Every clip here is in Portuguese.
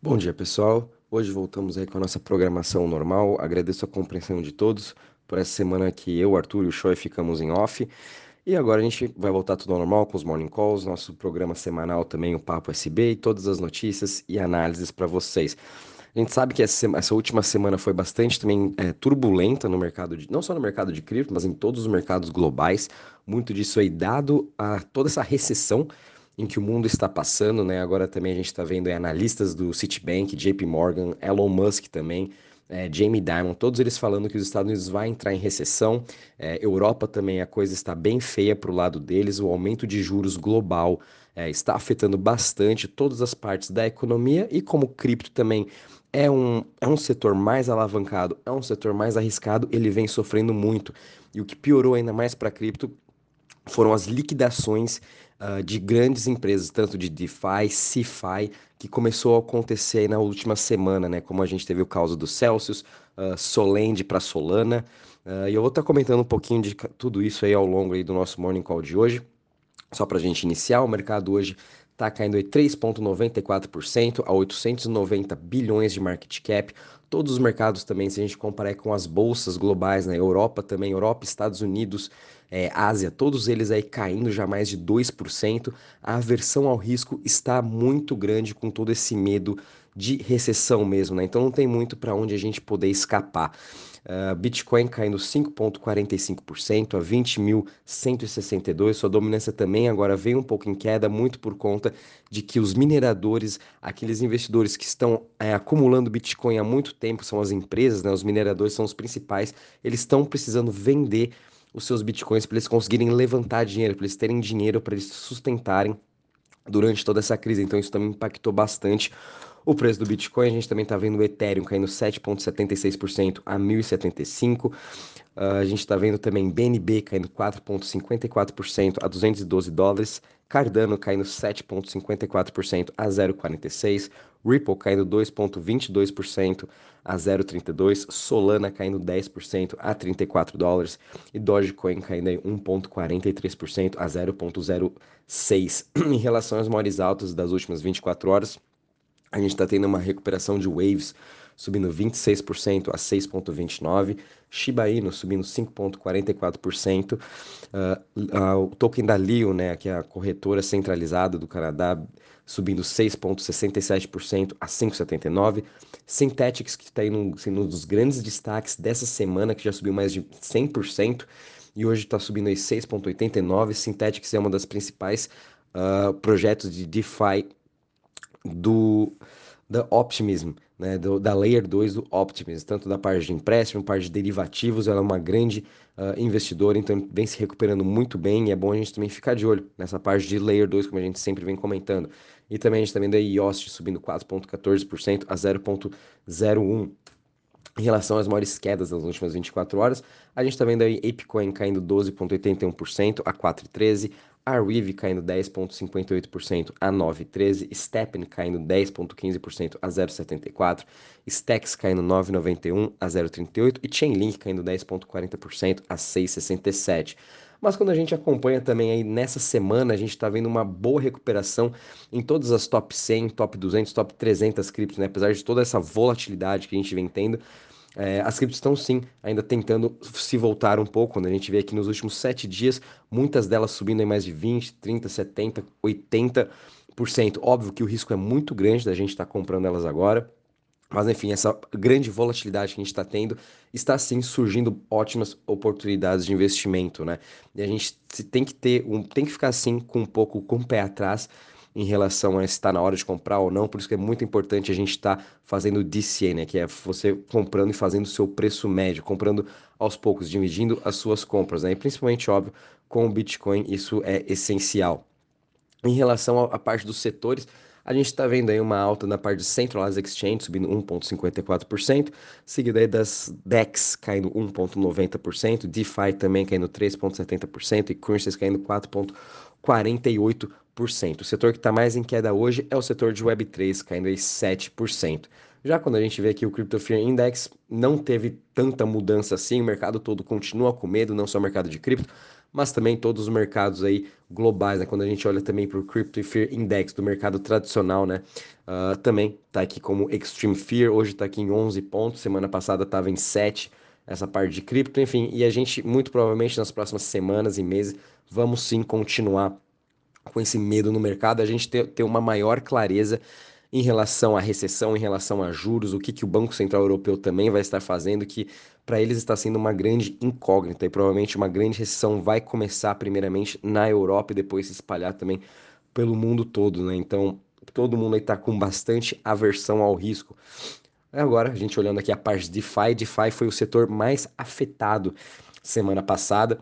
Bom dia, pessoal. Hoje voltamos aí com a nossa programação normal. Agradeço a compreensão de todos por essa semana que eu, Arthur e o Choi ficamos em off. E agora a gente vai voltar tudo ao normal com os morning calls, nosso programa semanal também, o Papo SB e todas as notícias e análises para vocês. A gente sabe que essa, essa última semana foi bastante também é, turbulenta no mercado, de, não só no mercado de cripto, mas em todos os mercados globais. Muito disso aí dado a toda essa recessão em que o mundo está passando, né? Agora também a gente está vendo é, analistas do Citibank, JP Morgan, Elon Musk também, é, Jamie Dimon, todos eles falando que os Estados Unidos vai entrar em recessão. É, Europa também a coisa está bem feia para o lado deles. O aumento de juros global é, está afetando bastante todas as partes da economia e como cripto também é um, é um setor mais alavancado, é um setor mais arriscado, ele vem sofrendo muito. E o que piorou ainda mais para cripto foram as liquidações uh, de grandes empresas, tanto de DeFi, CeFi, que começou a acontecer aí na última semana, né? Como a gente teve o caso do Celsius, uh, Solend para Solana. Uh, e eu vou estar comentando um pouquinho de tudo isso aí ao longo aí do nosso Morning Call de hoje. Só para a gente iniciar, o mercado hoje está caindo aí 3,94% a 890 bilhões de market cap. Todos os mercados também, se a gente comparar com as bolsas globais, né? Europa também, Europa, Estados Unidos, é, Ásia, todos eles aí caindo já mais de 2%. A aversão ao risco está muito grande com todo esse medo de recessão mesmo, né? Então não tem muito para onde a gente poder escapar. Uh, Bitcoin caindo 5,45% a 20.162. Sua dominância também agora veio um pouco em queda, muito por conta de que os mineradores, aqueles investidores que estão é, acumulando Bitcoin há muito tempo, são as empresas, né? os mineradores são os principais, eles estão precisando vender os seus bitcoins para eles conseguirem levantar dinheiro, para eles terem dinheiro para eles sustentarem durante toda essa crise. Então isso também impactou bastante o preço do Bitcoin. A gente também está vendo o Ethereum caindo 7,76% a 1.075. Uh, ah, a gente está vendo também BNB caindo 4,54% a 212 dólares. Cardano caindo 7,54% a 0,46%. Ripple caindo 2,22% a 0,32%, Solana caindo 10% a 34 dólares e Dogecoin caindo 1,43% a 0,06. em relação às maiores altas das últimas 24 horas, a gente está tendo uma recuperação de waves subindo 26% a 6,29%, Shiba Inu subindo 5,44%, uh, uh, o token da Lio, né, que é a corretora centralizada do Canadá, subindo 6,67% a 5,79%, Synthetics, que está assim, um dos grandes destaques dessa semana, que já subiu mais de 100%, e hoje está subindo aí 6,89%, Synthetics é uma das principais uh, projetos de DeFi do da Optimism, né, do, da Layer 2 do Optimism, tanto da parte de empréstimo, parte de derivativos, ela é uma grande uh, investidora, então vem se recuperando muito bem e é bom a gente também ficar de olho nessa parte de Layer 2, como a gente sempre vem comentando. E também a gente está vendo a Yoast subindo 4,14% a 0,01%. Em relação às maiores quedas das últimas 24 horas, a gente está vendo aí ApeCoin caindo 12,81% a 4,13%, Arweave caindo 10,58% a 9,13%, Steppen caindo 10,15% a 0,74%, Stacks caindo 9,91% a 0,38% e Chainlink caindo 10,40% a 6,67%. Mas quando a gente acompanha também aí nessa semana, a gente está vendo uma boa recuperação em todas as top 100, top 200, top 300 criptos, né? Apesar de toda essa volatilidade que a gente vem tendo, é, as criptos estão sim ainda tentando se voltar um pouco. Quando a gente vê aqui nos últimos sete dias, muitas delas subindo em mais de 20, 30, 70, 80%. Óbvio que o risco é muito grande da gente estar tá comprando elas agora. Mas enfim, essa grande volatilidade que a gente está tendo está sim surgindo ótimas oportunidades de investimento, né? E a gente tem que ter um, tem que ficar assim com um pouco com o pé atrás em relação a se está na hora de comprar ou não, por isso que é muito importante a gente estar tá fazendo DCA, né, que é você comprando e fazendo o seu preço médio, comprando aos poucos, dividindo as suas compras, né, e principalmente, óbvio, com o Bitcoin isso é essencial. Em relação à parte dos setores, a gente está vendo aí uma alta na parte de Centralized Exchange, subindo 1,54%, seguida aí das DEX caindo 1,90%, DeFi também caindo 3,70% e Currencies caindo 4,48%. O setor que está mais em queda hoje é o setor de Web3, caindo aí 7%. Já quando a gente vê aqui o Crypto Fear Index, não teve tanta mudança assim, o mercado todo continua com medo, não só o mercado de cripto, mas também todos os mercados aí globais, né? Quando a gente olha também para o Crypto Fear Index do mercado tradicional, né? Uh, também está aqui como Extreme Fear, hoje está aqui em 11 pontos, semana passada estava em 7, essa parte de cripto, enfim, e a gente muito provavelmente nas próximas semanas e meses vamos sim continuar com esse medo no mercado, a gente ter, ter uma maior clareza em relação à recessão, em relação a juros, o que, que o Banco Central Europeu também vai estar fazendo, que para eles está sendo uma grande incógnita e provavelmente uma grande recessão vai começar primeiramente na Europa e depois se espalhar também pelo mundo todo, né? Então todo mundo está com bastante aversão ao risco. Agora, a gente olhando aqui a parte de DeFi, DeFi foi o setor mais afetado semana passada,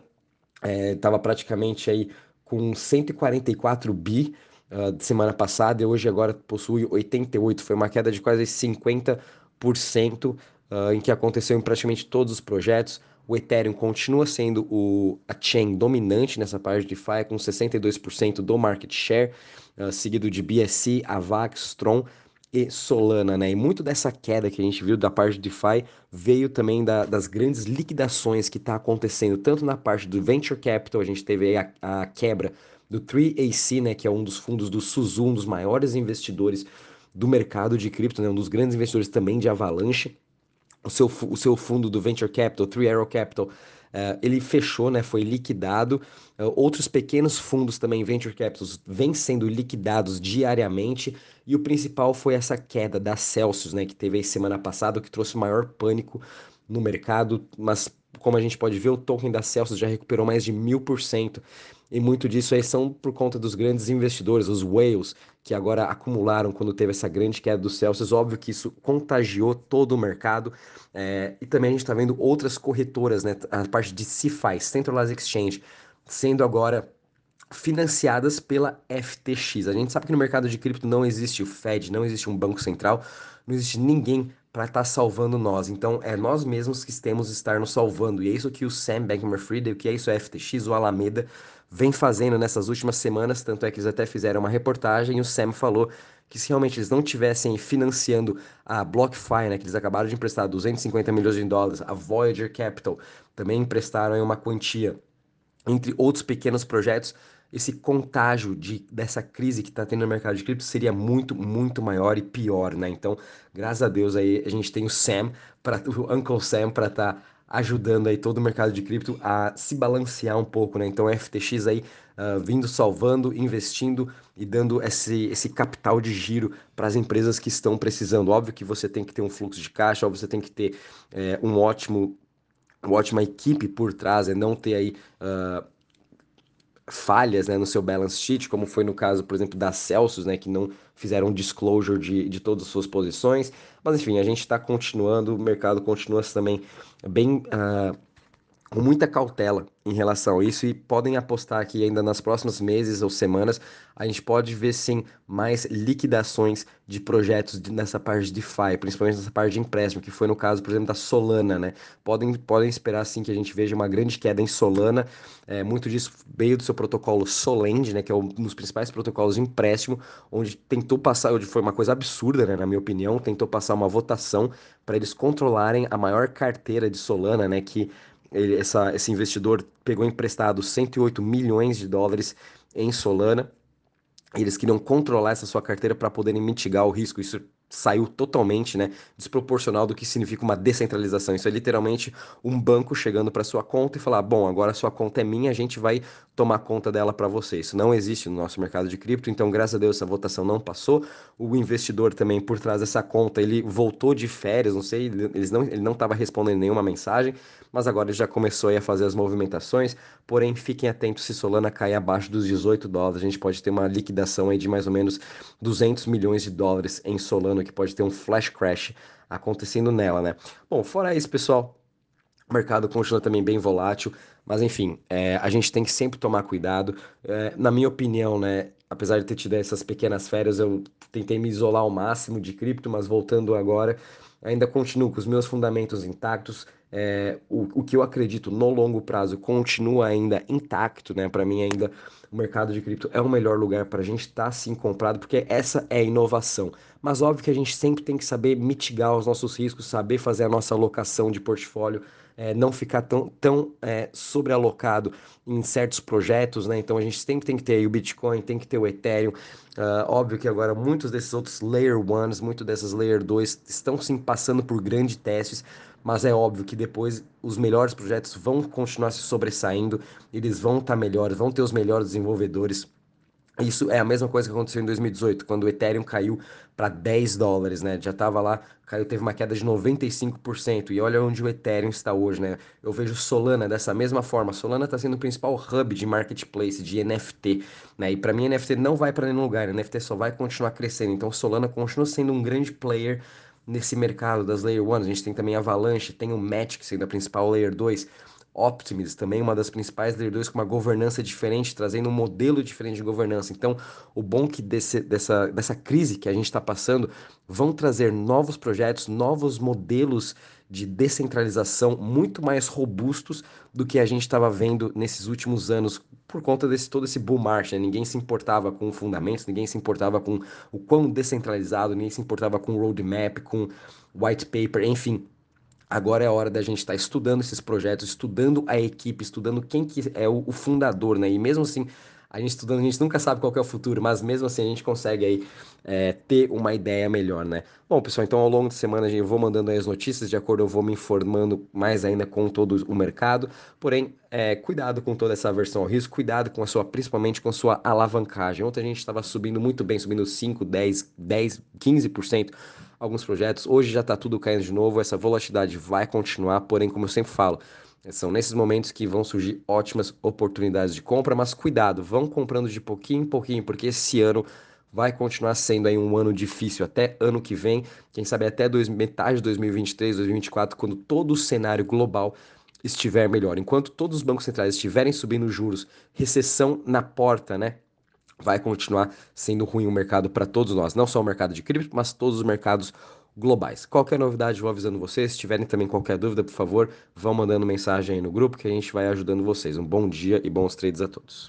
estava é, praticamente aí com 144 bi uh, semana passada e hoje agora possui 88, foi uma queda de quase 50% uh, ah, em que aconteceu em praticamente todos os projetos. O Ethereum continua sendo o, a chain dominante nessa parte de DeFi, com 62% do market share, uh, seguido de BSC, Avax, Tron e Solana, né? E muito dessa queda que a gente viu da parte de DeFi veio também da, das grandes liquidações que está acontecendo, tanto na parte do Venture Capital, a gente teve a, a quebra do 3AC, né, que é um dos fundos do Suzu, um dos maiores investidores do mercado de cripto, né, um dos grandes investidores também de Avalanche. O seu, o seu fundo do Venture Capital, Three Arrow Capital, uh, ele fechou, né, foi liquidado. Uh, outros pequenos fundos também, Venture Capitals, vêm sendo liquidados diariamente. E o principal foi essa queda da Celsius, né, que teve aí semana passada, que trouxe maior pânico no mercado, mas como a gente pode ver, o token da Celsius já recuperou mais de mil por cento. E muito disso aí são por conta dos grandes investidores, os whales, que agora acumularam quando teve essa grande queda do Celsius. Óbvio que isso contagiou todo o mercado. É, e também a gente está vendo outras corretoras, né? A parte de CeFi, Centralized Exchange, sendo agora financiadas pela FTX. A gente sabe que no mercado de cripto não existe o Fed, não existe um banco central, não existe ninguém para estar tá salvando nós. Então é nós mesmos que temos estar nos salvando. E é isso que o Sam Bankman-Fried, o que é isso a FTX, o Alameda vem fazendo nessas últimas semanas, tanto é que eles até fizeram uma reportagem e o Sam falou que se realmente eles não tivessem financiando a BlockFi, né, que eles acabaram de emprestar 250 milhões de dólares, a Voyager Capital também emprestaram uma quantia, entre outros pequenos projetos, esse contágio de, dessa crise que está tendo no mercado de cripto seria muito, muito maior e pior, né? Então, graças a Deus aí a gente tem o Sam, para o Uncle Sam para estar tá ajudando aí todo o mercado de cripto a se balancear um pouco, né? Então, FTX aí uh, vindo salvando, investindo e dando esse, esse capital de giro para as empresas que estão precisando. Óbvio que você tem que ter um fluxo de caixa, óbvio você tem que ter é, um ótimo, uma ótima equipe por trás, é não ter aí uh, falhas né, no seu balance sheet, como foi no caso, por exemplo, da Celsius, né, que não fizeram disclosure de, de todas as suas posições. Mas enfim, a gente está continuando, o mercado continua também bem uh, com muita cautela em relação a isso e podem apostar que ainda nas próximos meses ou semanas a gente pode ver sim mais liquidações de projetos nessa parte de DeFi, principalmente nessa parte de empréstimo, que foi no caso, por exemplo, da Solana, né? Podem, podem esperar sim que a gente veja uma grande queda em Solana. É, muito disso veio do seu protocolo Solend, né? Que é um dos principais protocolos de empréstimo, onde tentou passar, onde foi uma coisa absurda, né? Na minha opinião, tentou passar uma votação para eles controlarem a maior carteira de Solana, né? Que ele, essa, esse investidor pegou emprestado 108 milhões de dólares em Solana. Eles queriam controlar essa sua carteira para poderem mitigar o risco. Isso saiu totalmente né, desproporcional do que significa uma descentralização. Isso é literalmente um banco chegando para sua conta e falar: bom, agora sua conta é minha, a gente vai tomar conta dela para você. Isso não existe no nosso mercado de cripto, então, graças a Deus, essa votação não passou. O investidor também, por trás dessa conta, ele voltou de férias, não sei, eles não, ele não estava respondendo nenhuma mensagem, mas agora ele já começou a fazer as movimentações. Porém, fiquem atentos se Solana cair abaixo dos 18 dólares, a gente pode ter uma liquidação aí de mais ou menos 200 milhões de dólares em Solana, que pode ter um flash crash acontecendo nela, né? Bom, fora isso, pessoal, o mercado continua também bem volátil, mas enfim, é, a gente tem que sempre tomar cuidado. É, na minha opinião, né, apesar de ter tido essas pequenas férias, eu tentei me isolar ao máximo de cripto, mas voltando agora, ainda continuo com os meus fundamentos intactos. É, o, o que eu acredito no longo prazo continua ainda intacto, né? Para mim, ainda o mercado de cripto é o melhor lugar para a gente estar tá, sim comprado, porque essa é a inovação. Mas óbvio que a gente sempre tem que saber mitigar os nossos riscos, saber fazer a nossa alocação de portfólio, é, não ficar tão, tão é, sobrealocado em certos projetos, né? Então a gente sempre tem que ter o Bitcoin, tem que ter o Ethereum. Uh, óbvio que agora muitos desses outros Layer 1s, muitos dessas Layer 2 estão sim passando por grandes testes, mas é óbvio que depois os melhores projetos vão continuar se sobressaindo, eles vão estar tá melhores, vão ter os melhores desenvolvedores. Isso é a mesma coisa que aconteceu em 2018, quando o Ethereum caiu para 10 dólares, né? Já estava lá, caiu, teve uma queda de 95%. E olha onde o Ethereum está hoje, né? Eu vejo Solana dessa mesma forma. Solana está sendo o principal hub de marketplace, de NFT, né? E para mim, NFT não vai para nenhum lugar, NFT só vai continuar crescendo. Então, Solana continua sendo um grande player nesse mercado das Layer 1. A gente tem também Avalanche, tem o Matic sendo a principal Layer 2. Optimus, também uma das principais Layer 2 com uma governança diferente, trazendo um modelo diferente de governança. Então, o bom que desse, dessa, dessa crise que a gente está passando vão trazer novos projetos, novos modelos de descentralização muito mais robustos do que a gente estava vendo nesses últimos anos por conta desse todo esse bull market. Né? Ninguém se importava com fundamentos, ninguém se importava com o quão descentralizado, ninguém se importava com roadmap, com white paper, enfim Agora é a hora da gente estar tá estudando esses projetos, estudando a equipe, estudando quem que é o, o, fundador, né? E mesmo assim, a gente estudando, a gente nunca sabe qual é o futuro, mas mesmo assim a gente consegue aí é, ter uma ideia melhor, né? Bom, pessoal, então ao longo da semana eu vou mandando aí as notícias, de acordo eu vou me informando mais ainda com todo o mercado. Porém, é, cuidado com toda essa aversão ao risco, cuidado com a sua, principalmente com a sua alavancagem. Ontem a gente estava subindo muito bem, subindo 5, 10, 10, 15% alguns projetos. Hoje já está tudo caindo de novo, essa volatilidade vai continuar, porém, como eu sempre falo, são nesses momentos que vão surgir ótimas oportunidades de compra, mas cuidado, vão comprando de pouquinho em pouquinho, porque esse ano vai continuar sendo aí um ano difícil até ano que vem, quem sabe até dois, metade de 2023, 2024, quando todo o cenário global estiver melhor. Enquanto todos os bancos centrais estiverem subindo juros, recessão na porta, né? Vai continuar sendo ruim o mercado para todos nós, não só o mercado de cripto, mas todos os mercados globais. Qualquer novidade, vou avisando vocês. Se tiverem também qualquer dúvida, por favor, vão mandando mensagem aí no grupo que a gente vai ajudando vocês. Um bom dia e bons trades a todos.